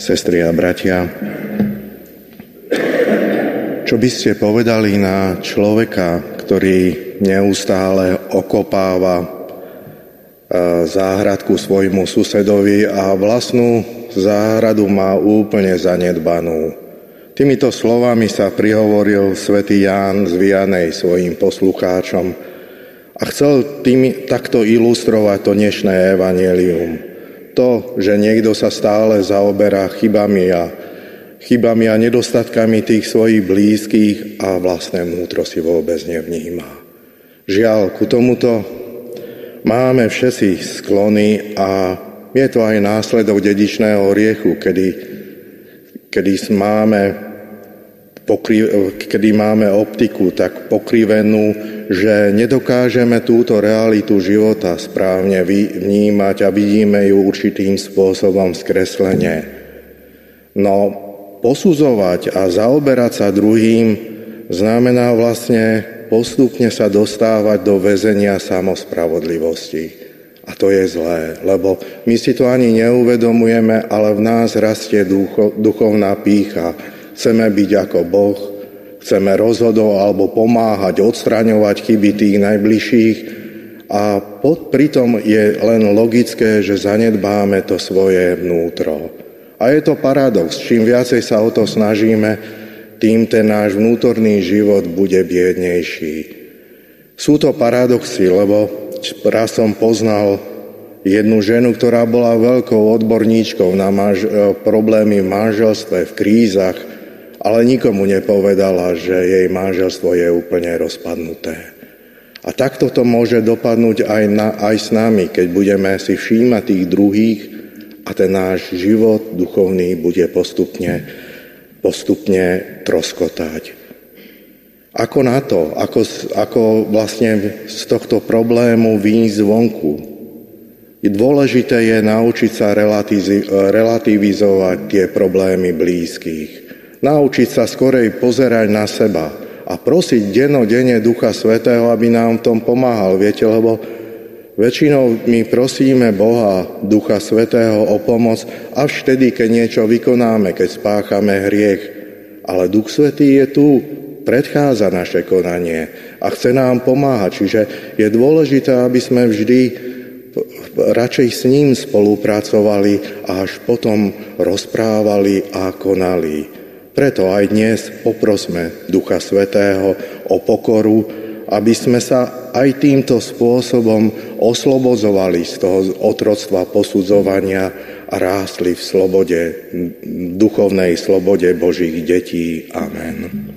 sestry a bratia. Čo by ste povedali na človeka, ktorý neustále okopáva e, záhradku svojmu susedovi a vlastnú záhradu má úplne zanedbanú? Týmito slovami sa prihovoril svätý Ján z Vianej svojim poslucháčom a chcel tým takto ilustrovať to dnešné evanelium to, že niekto sa stále zaoberá chybami a, chybami a nedostatkami tých svojich blízkych a vlastné vnútro si vôbec nevníma. Žiaľ, ku tomuto máme všetci sklony a je to aj následok dedičného riechu, kedy, kedy máme kedy máme optiku tak pokrivenú, že nedokážeme túto realitu života správne vnímať a vidíme ju určitým spôsobom skreslenie. No posudzovať a zaoberať sa druhým znamená vlastne postupne sa dostávať do väzenia samospravodlivosti. A to je zlé, lebo my si to ani neuvedomujeme, ale v nás rastie ducho, duchovná pícha, Chceme byť ako Boh, chceme rozhodovať alebo pomáhať, odstraňovať chyby tých najbližších a pod, pritom je len logické, že zanedbáme to svoje vnútro. A je to paradox. Čím viacej sa o to snažíme, tým ten náš vnútorný život bude biednejší. Sú to paradoxy, lebo raz som poznal jednu ženu, ktorá bola veľkou odborníčkou na manž- problémy v manželstve, v krízach, ale nikomu nepovedala, že jej manželstvo je úplne rozpadnuté. A takto to môže dopadnúť aj, na, aj s nami, keď budeme si všímať tých druhých a ten náš život duchovný bude postupne, postupne troskotať. Ako na to, ako, ako vlastne z tohto problému výjsť zvonku. Dôležité je naučiť sa relativizovať tie problémy blízkych naučiť sa skorej pozerať na seba a prosiť dennodenne Ducha Svetého, aby nám v tom pomáhal. Viete, lebo väčšinou my prosíme Boha, Ducha Svetého o pomoc až vtedy, keď niečo vykonáme, keď spáchame hriech. Ale Duch Svetý je tu, predchádza naše konanie a chce nám pomáhať. Čiže je dôležité, aby sme vždy radšej s ním spolupracovali a až potom rozprávali a konali. Preto aj dnes poprosme Ducha Svetého o pokoru, aby sme sa aj týmto spôsobom oslobodzovali z toho otroctva posudzovania a rástli v slobode, duchovnej slobode Božích detí. Amen.